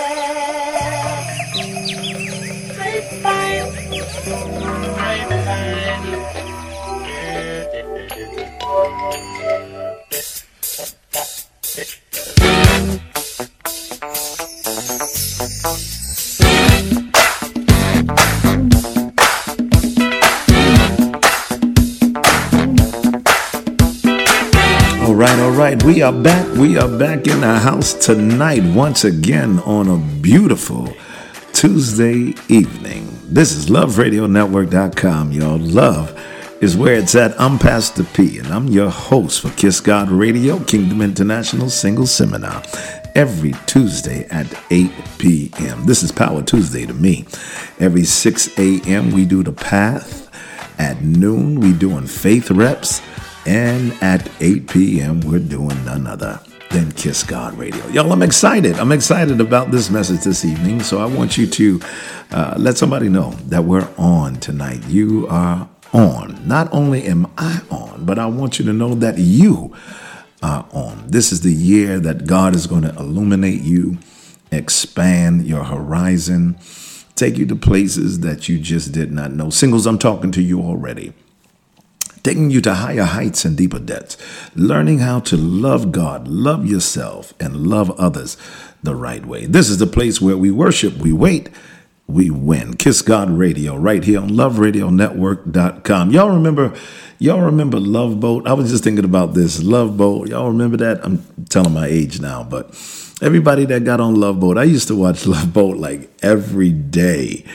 All We are back. We are back in the house tonight once again on a beautiful Tuesday evening. This is luvradionetwork.com, y'all. Love is where it's at. I'm Pastor P, and I'm your host for Kiss God Radio, Kingdom International Single Seminar, every Tuesday at 8 p.m. This is Power Tuesday to me. Every 6 a.m., we do the path. At noon, we doing faith reps. And at 8 p.m., we're doing none other than Kiss God Radio. Y'all, I'm excited. I'm excited about this message this evening. So I want you to uh, let somebody know that we're on tonight. You are on. Not only am I on, but I want you to know that you are on. This is the year that God is going to illuminate you, expand your horizon, take you to places that you just did not know. Singles, I'm talking to you already taking you to higher heights and deeper depths, learning how to love God, love yourself, and love others the right way. This is the place where we worship, we wait, we win. Kiss God Radio right here on luvradionetwork.com. Y'all remember y'all remember Love Boat? I was just thinking about this. Love Boat. Y'all remember that? I'm telling my age now, but everybody that got on Love Boat, I used to watch Love Boat like every day.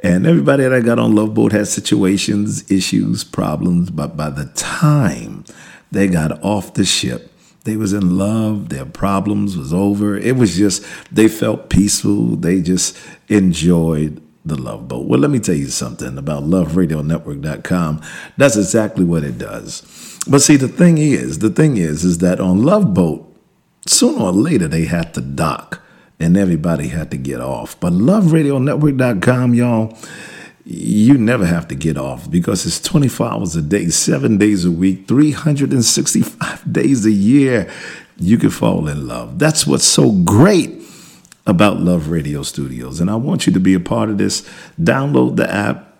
And everybody that I got on Love Boat had situations, issues, problems, but by the time they got off the ship, they was in love, their problems was over. It was just they felt peaceful. They just enjoyed the Love Boat. Well, let me tell you something about luvradionetwork.com. That's exactly what it does. But see, the thing is, the thing is, is that on Love Boat, sooner or later they had to dock and everybody had to get off. But luvradionetwork.com, y'all, you never have to get off because it's 24 hours a day, seven days a week, 365 days a year. You can fall in love. That's what's so great about Luv Radio Studios. And I want you to be a part of this. Download the app,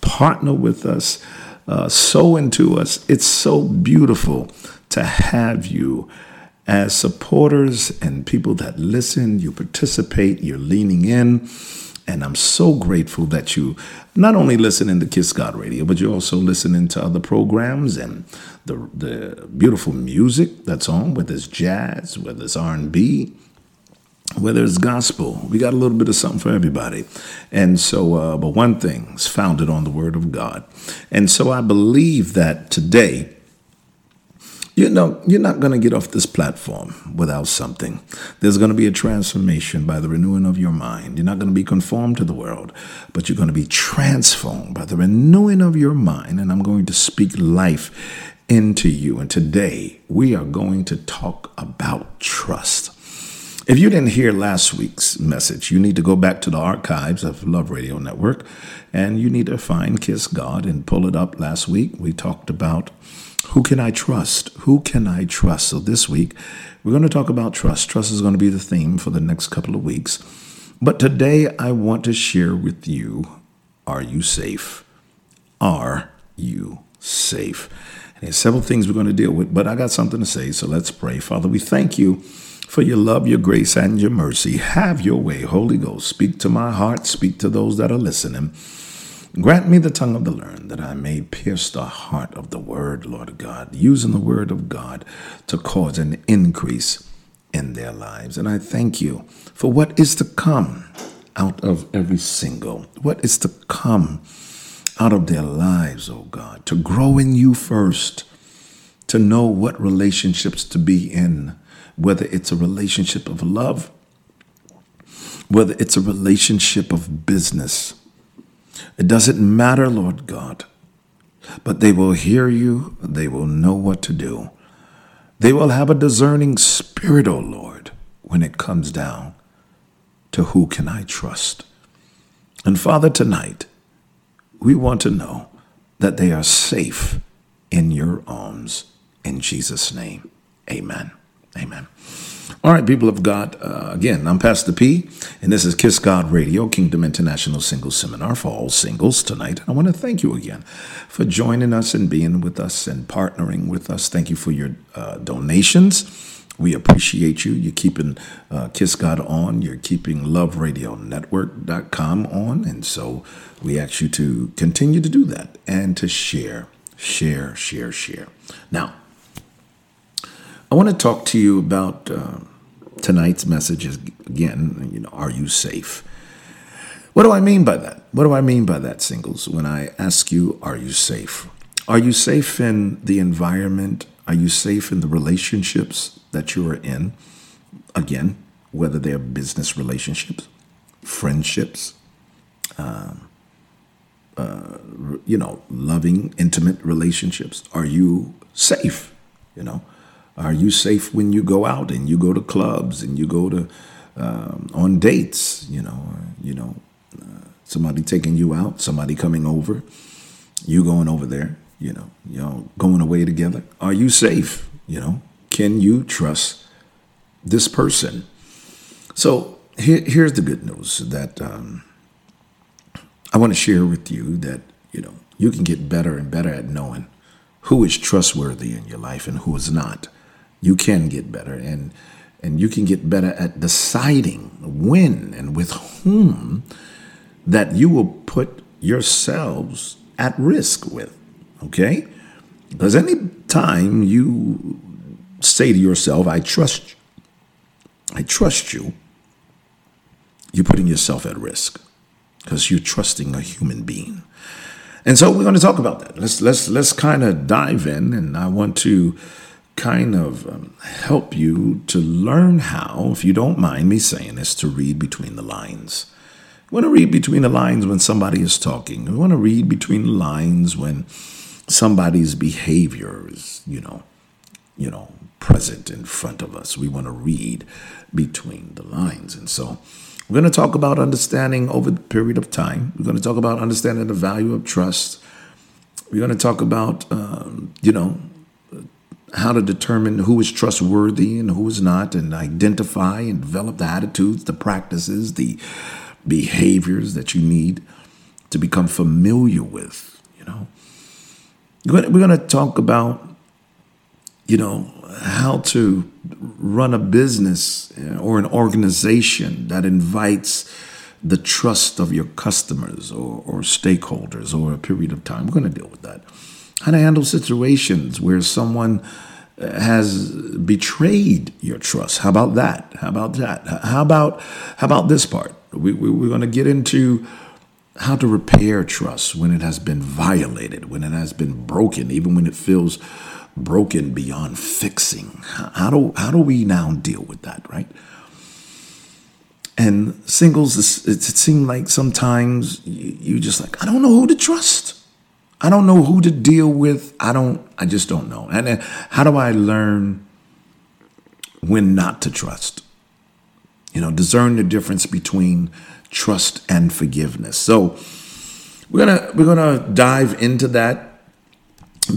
partner with us, uh, sow into us. It's so beautiful to have you as supporters and people that listen, you participate, you're leaning in. And I'm so grateful that you not only listen the Kiss God Radio, but you're also listening to other programs and the, the beautiful music that's on, whether it's jazz, whether it's R&B, whether it's gospel. We got a little bit of something for everybody. And so, uh, but one thing is founded on the Word of God. And so I believe that today, you know, you're not going to get off this platform without something. There's going to be a transformation by the renewing of your mind. You're not going to be conformed to the world, but you're going to be transformed by the renewing of your mind. And I'm going to speak life into you. And today we are going to talk about trust. If you didn't hear last week's message, you need to go back to the archives of Luv Radio Network and you need to find Kiss God and pull it up last week. We talked about who can I trust? Who can I trust? So this week, we're going to talk about trust. Trust is going to be the theme for the next couple of weeks. But today, I want to share with you Are you safe? Are you safe? And there's several things we're going to deal with, but I got something to say, so let's pray. Father, we thank you for your love, your grace, and your mercy. Have your way, Holy Ghost. Speak to my heart, speak to those that are listening. Grant me the tongue of the learned, that I may pierce the heart of the word, Lord God, using the word of God to cause an increase in their lives. And I thank you for what is to come out of every single, what is to come out of their lives, oh God, to grow in you first, to know what relationships to be in, whether it's a relationship of love, whether it's a relationship of business it doesn't matter, Lord God, but they will hear you, they will know what to do. They will have a discerning spirit, O oh Lord, when it comes down to who can I trust. And Father, tonight, we want to know that they are safe in your arms. In Jesus' name, amen. Amen. All right, people of God, uh, again, I'm Pastor P, and this is Kiss God Radio, Kingdom International Singles Seminar for all singles tonight. I want to thank you again for joining us and being with us and partnering with us. Thank you for your uh, donations. We appreciate you. You're keeping uh, Kiss God on. You're keeping LuvRadioNetwork.com on. And so we ask you to continue to do that and to share, share, share, share. Now, I want to talk to you about uh, tonight's message is again, you know, are you safe? What do I mean by that? What do I mean by that, singles? When I ask you, are you safe? Are you safe in the environment? Are you safe in the relationships that you are in? Again, whether they're business relationships, friendships, um, uh, you know, loving, intimate relationships. Are you safe? You know, are you safe when you go out and you go to clubs and you go to um, on dates? You know, you know, uh, somebody taking you out, somebody coming over, you going over there. You know, you know, going away together. Are you safe? You know, can you trust this person? So here, here's the good news that um, I want to share with you that you know you can get better and better at knowing who is trustworthy in your life and who is not you can get better. And and you can get better at deciding when and with whom that you will put yourselves at risk with okay? Because any time you say to yourself i trust i trust you you're putting yourself at risk because you're trusting a human being. And so we're going to talk about that. Let's let's let's kind of dive in and i want to kind of um, help you to learn how, if you don't mind me saying this, to read between the lines. You want to read between the lines when somebody is talking. You want to read between the lines when somebody's behavior is, you know, you know, present in front of us. We want to read between the lines. And so we're going to talk about understanding over the period of time. We're going to talk about understanding the value of trust. We're going to talk about, um, you know, how to determine who is trustworthy and who is not, and identify and develop the attitudes, the practices, the behaviors that you need to become familiar with. You know, we're going to talk about, you know, how to run a business or an organization that invites the trust of your customers or, or stakeholders over a period of time. We're going to deal with that how to handle situations where someone uh, has betrayed your trust. How about that? How about that? How about how about this part? We, we, we're going to get into how to repair trust when it has been violated, when it has been broken, even when it feels broken beyond fixing. How do how do we now deal with that, right? And singles, it, it seems like sometimes you, you just like I don't know who to trust. I don't know who to deal with. I don't, I just don't know. And uh, how do I learn when not to trust? You know, discern the difference between trust and forgiveness. So we're gonna we're gonna dive into that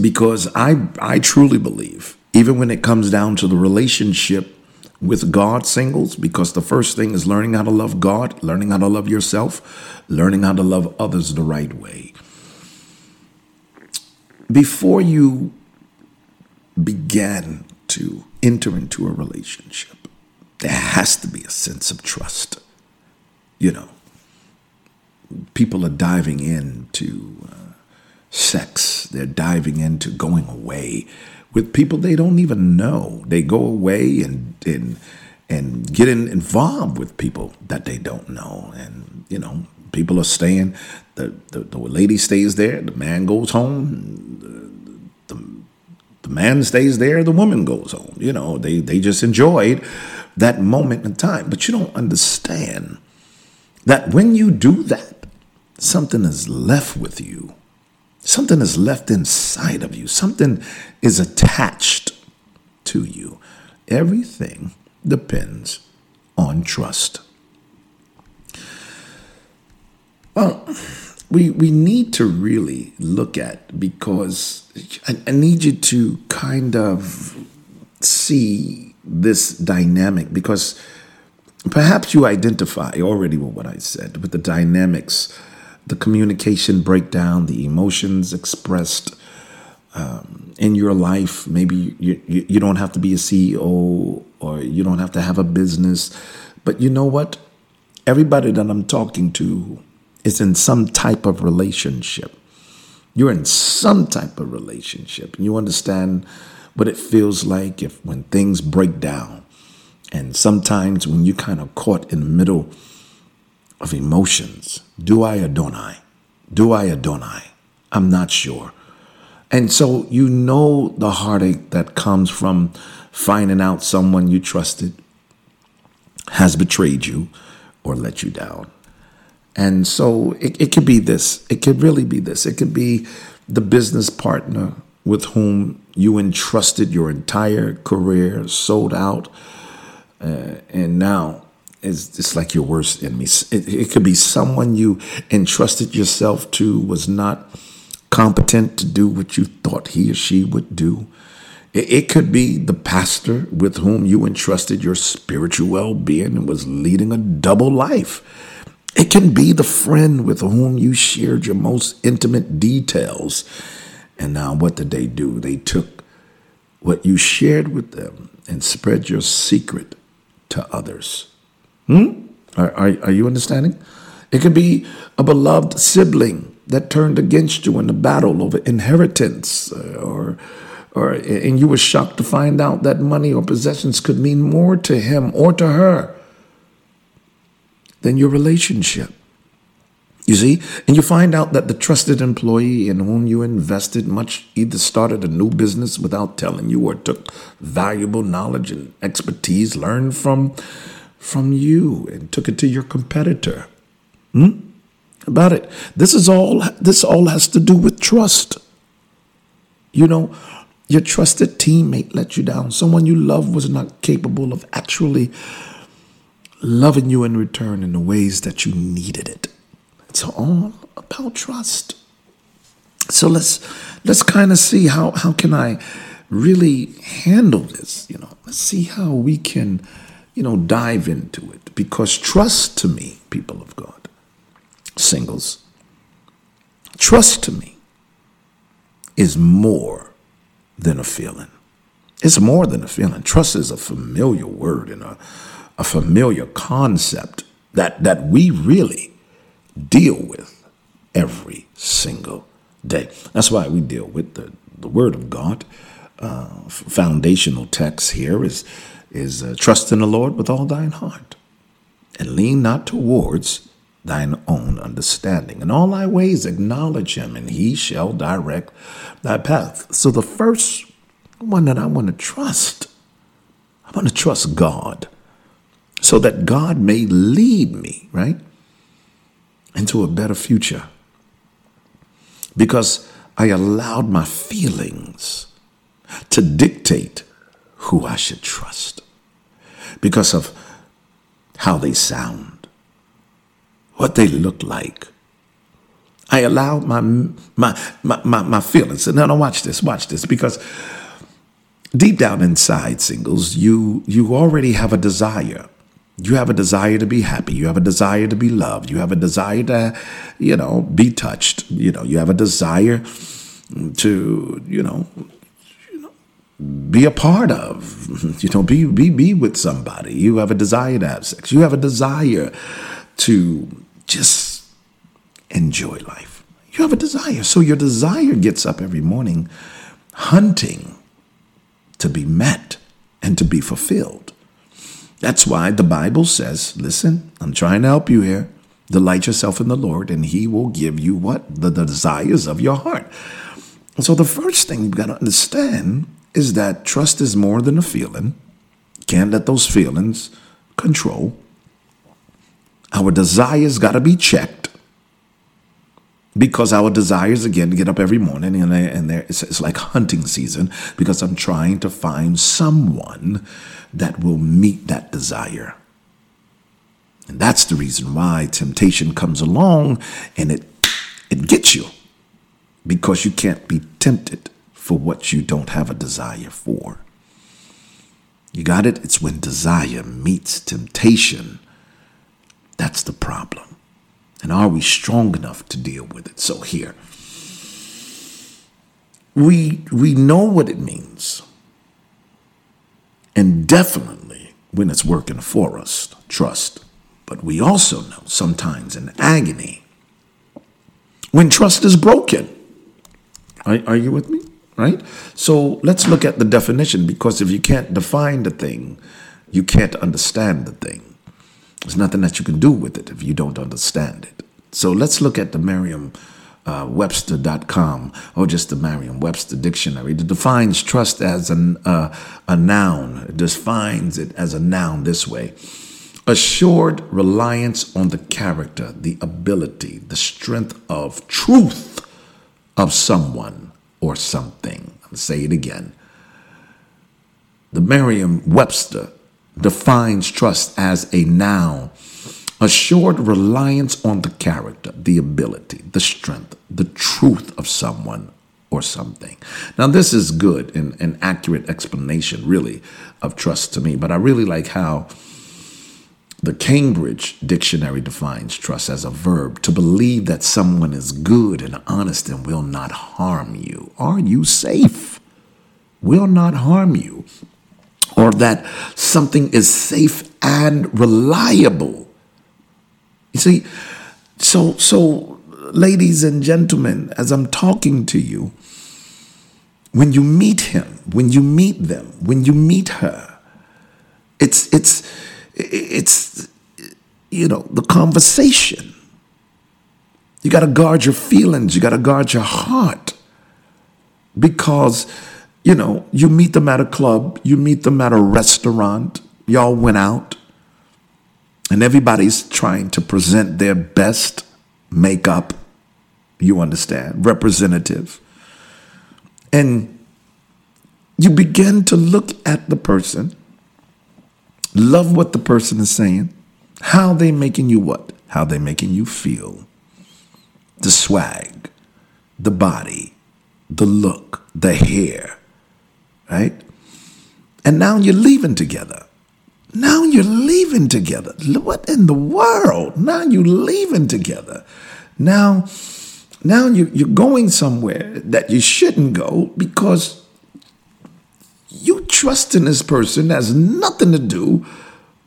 because I I truly believe, even when it comes down to the relationship with God singles, because the first thing is learning how to love God, learning how to love yourself, learning how to love others the right way before you begin to enter into a relationship, there has to be a sense of trust. You know, people are diving into uh, sex, they're diving into going away with people they don't even know. They go away and, and, and get in, involved with people that they don't know. And, you know, people are staying. The, the, the lady stays there. The man goes home. The, the, the man stays there. The woman goes home. You know, they, they just enjoyed that moment in time. But you don't understand that when you do that, something is left with you. Something is left inside of you. Something is attached to you. Everything depends on trust. Well, we we need to really look at because I, I need you to kind of see this dynamic because perhaps you identify already with what I said, with the dynamics, the communication breakdown, the emotions expressed um, in your life. Maybe you, you, you don't have to be a CEO or you don't have to have a business, but you know what? Everybody that I'm talking to is in some type of relationship. You're in some type of relationship, you understand what it feels like if when things break down. And sometimes when you're kind of caught in the middle of emotions, do I or don't I? Do I or don't I? I'm not sure. And so you know the heartache that comes from finding out someone you trusted has betrayed you or let you down. And so it, it could be this. It could really be this. It could be the business partner with whom you entrusted your entire career, sold out, uh, and now it's, it's like your worst enemy. It, it could be someone you entrusted yourself to was not competent to do what you thought he or she would do. It, it could be the pastor with whom you entrusted your spiritual well being and was leading a double life. It can be the friend with whom you shared your most intimate details and now, what did they do? They took what you shared with them and spread your secret to others. Hmm? Are, are, are you understanding? It could be a beloved sibling that turned against you in a battle over inheritance, uh, or, or and you were shocked to find out that money or possessions could mean more to him or to her than your relationship. You see, and you find out that the trusted employee in whom you invested much either started a new business without telling you or took valuable knowledge and expertise learned from from you and took it to your competitor. Hmm? About it. This is all this all has to do with trust. You know, your trusted teammate let you down. Someone you love was not capable of actually loving you in return in the ways that you needed it. It's all about trust. So let's let's kind of see how how can I really handle this, you know. Let's see how we can, you know, dive into it because trust to me, people of God, singles, trust to me is more than a feeling. It's more than a feeling. Trust is a familiar word in a, a familiar concept that that we really deal with every single day. That's why we deal with the, the Word of God. Uh, foundational text here is is uh, trust in the Lord with all thine heart, and lean not towards thine own understanding. In all thy ways acknowledge him, and he shall direct thy path. So the first one that I want to trust, I want to trust God, so that God may lead me, right? into a better future because I allowed my feelings to dictate who I should trust because of how they sound, what they look like. I allowed my my my my, my feelings. And now, now watch this, watch this, because deep down inside, singles, you you already have a desire you have a desire to be happy. You have a desire to be loved. You have a desire to, you know, be touched. You know, you have a desire to, you know, be a part of. You know, be be be with somebody. You have a desire to have sex. You have a desire to just enjoy life. You have a desire. So your desire gets up every morning hunting to be met and to be fulfilled. That's why the Bible says, listen, I'm trying to help you here. Delight yourself in the Lord, and He will give you what? The, desires of your heart. So, the first thing you've got to understand is that trust is more than a feeling. Can't let those feelings control. Our desires got to be checked because our desires again get up every morning and, and there it's, it's like hunting season because i'm trying to find someone that will meet that desire and that's the reason why temptation comes along and it it gets you because you can't be tempted for what you don't have a desire for You got it? It's when desire meets temptation. That's the problem. And are we strong enough to deal with it? So here, we we know what it means. And definitely when it's working for us, trust. But we also know sometimes in agony when trust is broken. Are, are you with me? Right? So let's look at the definition because if you can't define the thing, you can't understand the thing. There's nothing that you can do with it if you don't understand it. So let's look at the Merriam uh, Webster.com or just the Merriam Webster Dictionary. It defines trust as an, uh, a noun. It defines it as a noun this way assured reliance on the character, the ability, the strength of truth of someone or something. I'll say it again. The Merriam Webster defines trust as a noun, assured reliance on the character, the ability, the strength, the truth of someone or something. Now, this is good and an accurate explanation, really, of trust to me, but I really like how the Cambridge Dictionary defines trust as a verb to believe that someone is good and honest and will not harm you. Are you safe? Will not harm you. Or that something is safe and reliable. You see, so so ladies and gentlemen, as I'm talking to you, when you meet him, when you meet them, when you meet her, it's it's it's, you know, the conversation. You got to guard your feelings. You got to guard your heart because, you know, you meet them at a club, you meet them at a restaurant, y'all went out, and everybody's trying to present their best makeup, you understand, representative. And you begin to look at the person Love what the person is saying. How they making you what? How they making you feel. The swag, the body, the look, the hair, right? And now you're leaving together. Now you're leaving together. What in the world? Now you're leaving together. Now, now you, you're going somewhere that you shouldn't go because you trust in this person has nothing to do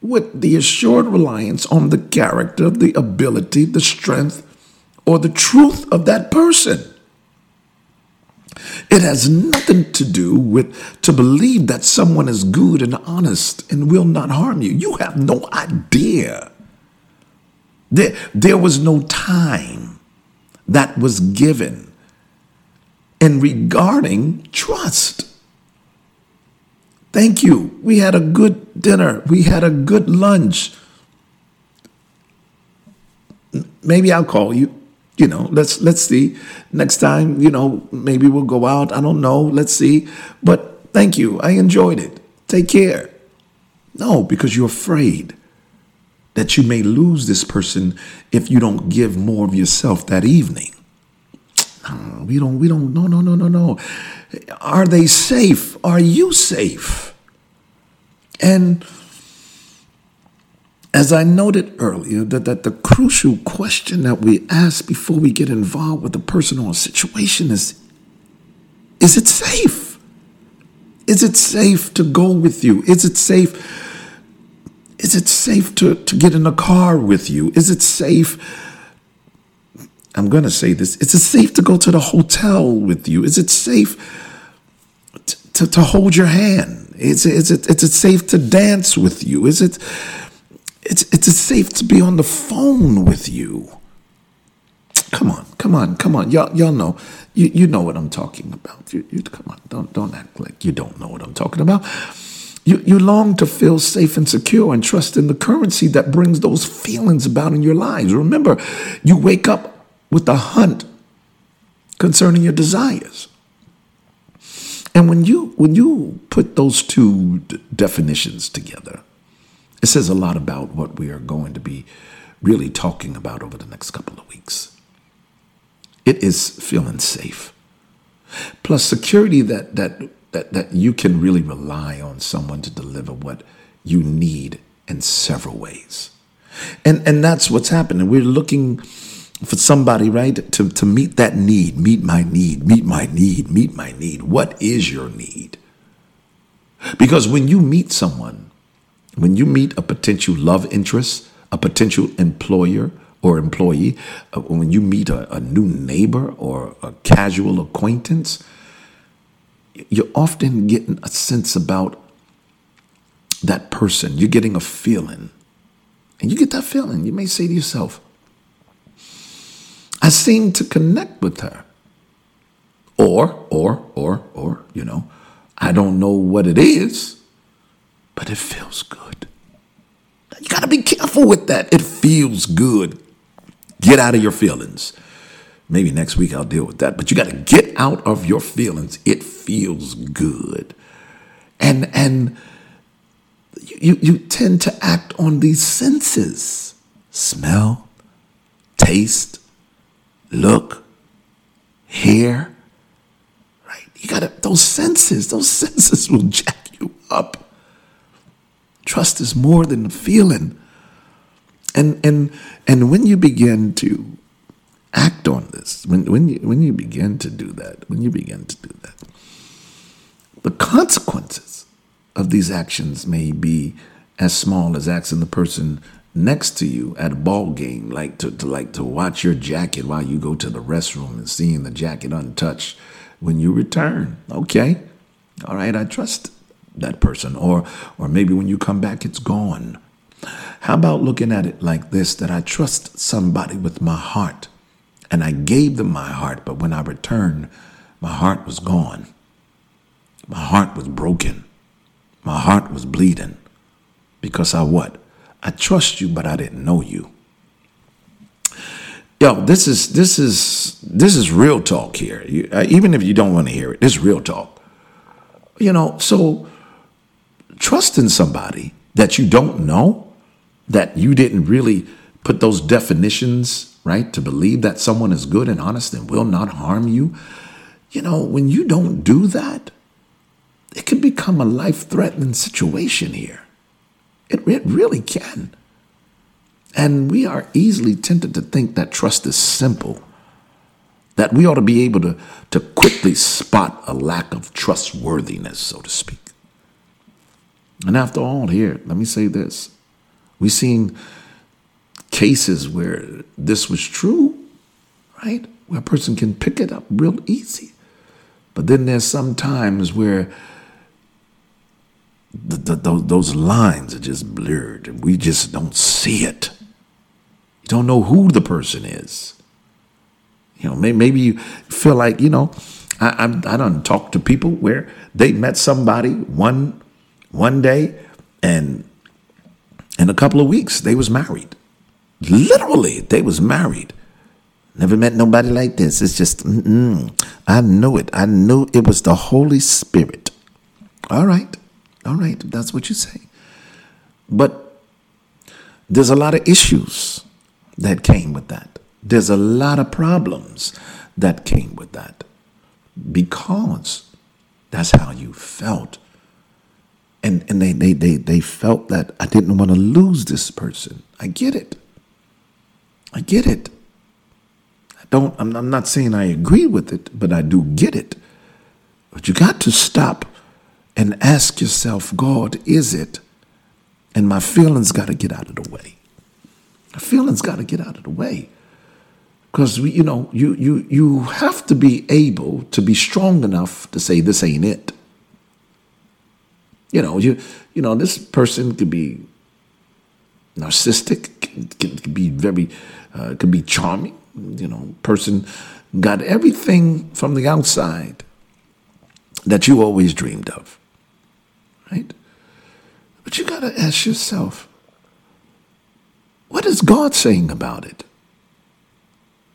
with the assured reliance on the character, the ability, the strength, or the truth of that person. It has nothing to do with to believe that someone is good and honest and will not harm you. You have no idea. There, there was no time that was given in regarding trust. Thank you. We had a good dinner. We had a good lunch. Maybe I'll call you. You know, let's let's see. Next time, you know, maybe we'll go out. I don't know. Let's see. But thank you. I enjoyed it. Take care. No, because you're afraid that you may lose this person if you don't give more of yourself that evening. We don't, we don't, no, no, no, no, no. Are they safe? Are you safe? And as I noted earlier, that, that the crucial question that we ask before we get involved with a person or a situation is Is it safe? Is it safe to go with you? Is it safe? Is it safe to, to get in a car with you? Is it safe? I'm going to say this. Is it safe to go to the hotel with you? Is it safe to, to, to hold your hand? Is it, is it, is it safe to dance with you? Is it, it's, it's safe to be on the phone with you? Come on, come on, come on. Y'all, y'all know. You, you know what I'm talking about. You, you, come on, don't, don't act like you don't know what I'm talking about. You, you long to feel safe and secure and trust in the currency that brings those feelings about in your lives. Remember, you wake up with a hunt concerning your desires. And when you when you put those two d- definitions together, it says a lot about what we are going to be really talking about over the next couple of weeks. It is feeling safe. Plus security that that that, that you can really rely on someone to deliver what you need in several ways. And and that's what's happening. We're looking for somebody, right, to, to meet that need, meet my need, meet my need, meet my need. What is your need? Because when you meet someone, when you meet a potential love interest, a potential employer or employee, uh, when you meet a, a new neighbor or a casual acquaintance, you're often getting a sense about that person. You're getting a feeling. And you get that feeling. You may say to yourself, I seem to connect with her. Or, or, or, or, you know, I don't know what it is, but it feels good. You got to be careful with that. It feels good. Get out of your feelings. Maybe next week I'll deal with that, but you got to get out of your feelings. It feels good. And and you, you tend to act on these senses smell, taste, look, hear. Right? You got to, those senses, those senses will jack you up. Trust is more than a feeling. And, and, and when you begin to act on this, when, when, you, when you begin to do that, when you begin to do that, the consequences of these actions may be as small as asking the person next to you at a ball game, like to, to like to watch your jacket while you go to the restroom and seeing the jacket untouched when you return. Okay, all right, I trust that person, or or maybe when you come back, it's gone. How about looking at it like this: that I trust somebody with my heart, and I gave them my heart, but when I returned, my heart was gone. My heart was broken. My heart was bleeding because I what? I trust you, but I didn't know you. Yo, this is this is this is real talk here. You, uh, even if you don't want to hear it, this is real talk. You know, so trusting somebody that you don't know, that you didn't really put those definitions right to believe that someone is good and honest and will not harm you. You know, when you don't do that, it can become a life threatening situation here. It, it really can. And we are easily tempted to think that trust is simple, that we ought to be able to, to quickly spot a lack of trustworthiness, so to speak. And after all, here, let me say this. We've seen cases where this was true, right? Where a person can pick it up real easy. But then there's some times where the, the, those, those lines are just blurred and we just don't see it. You don't know who the person is. You know, maybe, maybe you feel like, you know, I, I, I don't talk to people where they met somebody one, one day and in a couple of weeks they was married. Literally, they was married. Never met nobody like this. It's just, I knew it. I knew it was the Holy Spirit. All right. All right, that's what you say. But there's a lot of issues that came with that. There's a lot of problems that came with that because that's how you felt. And, and they, they, they, they felt that I didn't want to lose this person. I get it. I get it. I don't, I'm, I'm not saying I agree with it, but I do get it. But you got to stop and ask yourself, God, is it? And my feelings got to get out of the way. My feelings got to get out of the way. Because you know, you you you have to be able to be strong enough to say this ain't it. You know, you you know, this person could be narcissistic, could, be very, uh, could be charming. You know, person got everything from the outside that you always dreamed of right? But you got to ask yourself, what is God saying about it?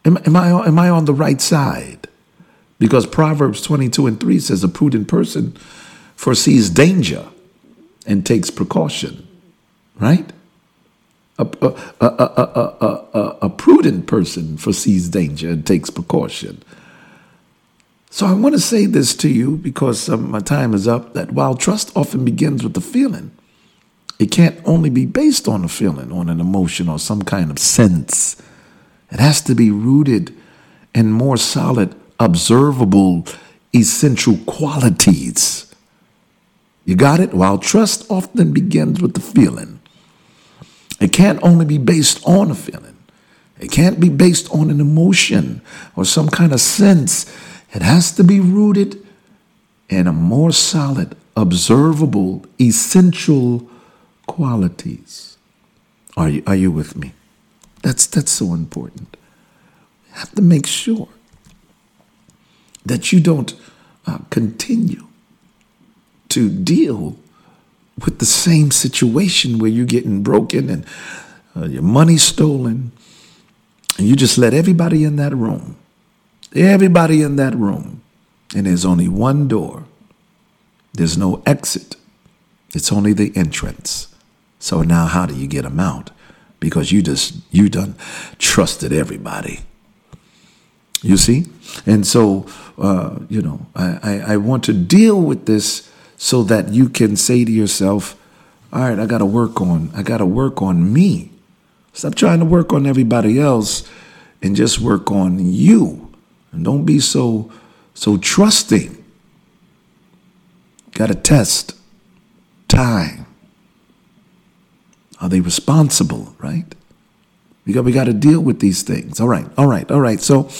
Am, am, I, am I on the right side? Because Proverbs 22 and 3 says, A prudent person foresees danger and takes precaution, right? A, a, a, a, prudent person foresees danger and takes precaution. So I want to say this to you because um, my time is up that while trust often begins with the feeling, it can't only be based on a feeling, on an emotion, or some kind of sense. It has to be rooted in more solid, observable, essential qualities. You got it? While trust often begins with the feeling, it can't only be based on a feeling. It can't be based on an emotion or some kind of sense. It has to be rooted in a more solid, observable, essential qualities. Are you, are you with me? That's, that's so important. You have to make sure that you don't uh, continue to deal with the same situation where you're getting broken and uh, your money stolen, and you just let everybody in that room, everybody in that room, and there's only one door. There's no exit. It's only the entrance. So now how do you get them out? Because you just you done trusted everybody. You see? And so uh, you know, I, I, I want to deal with this so that you can say to yourself, all right, I gotta work on, I gotta work on me. Stop trying to work on everybody else and just work on you. And don't be so so trusting. Got to test time. Are they responsible, right? We got we got to deal with these things. All right, all right, all right. So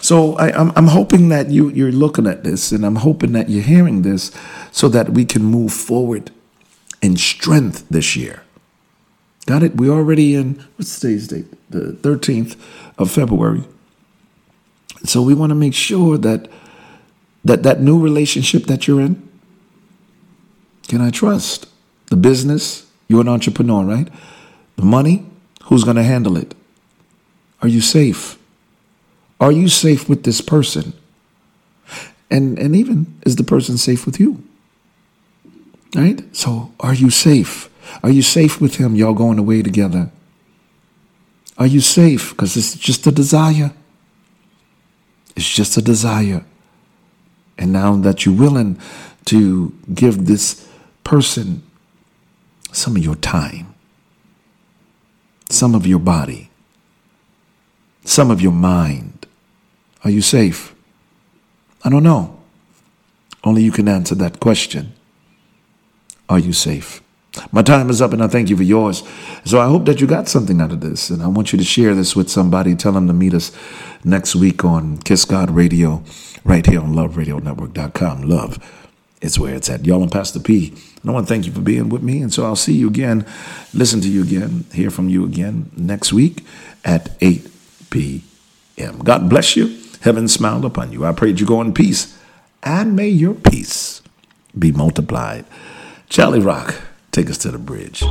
so I, am I'm, I'm hoping that you you're looking at this, and I'm hoping that you're hearing this, so that we can move forward in strength this year. Got it? We're already in what's today's date? The 13th of February. So we want to make sure that that that new relationship that you're in, can I trust? The business, you're an entrepreneur, right? The money, who's going to handle it? Are you safe? Are you safe with this person? And and even is the person safe with you? Right? So are you safe? Are you safe with him? Y'all going away together. Are you safe? Because it's just a desire. It's just a desire. And now that you're willing to give this person some of your time, some of your body, some of your mind, are you safe? I don't know. Only you can answer that question. Are you safe? My time is up and I thank you for yours. So I hope that you got something out of this. And I want you to share this with somebody. Tell them to meet us next week on Kiss God Radio, right here on luvradionetwork.com. Love is where it's at. Y'all, I'm Pastor P. And I want to thank you for being with me. And so I'll see you again, listen to you again, hear from you again next week at 8 p.m. God bless you. Heaven smiled upon you. I prayed you go in peace. And may your peace be multiplied. Charlie Rock. Take us to the bridge.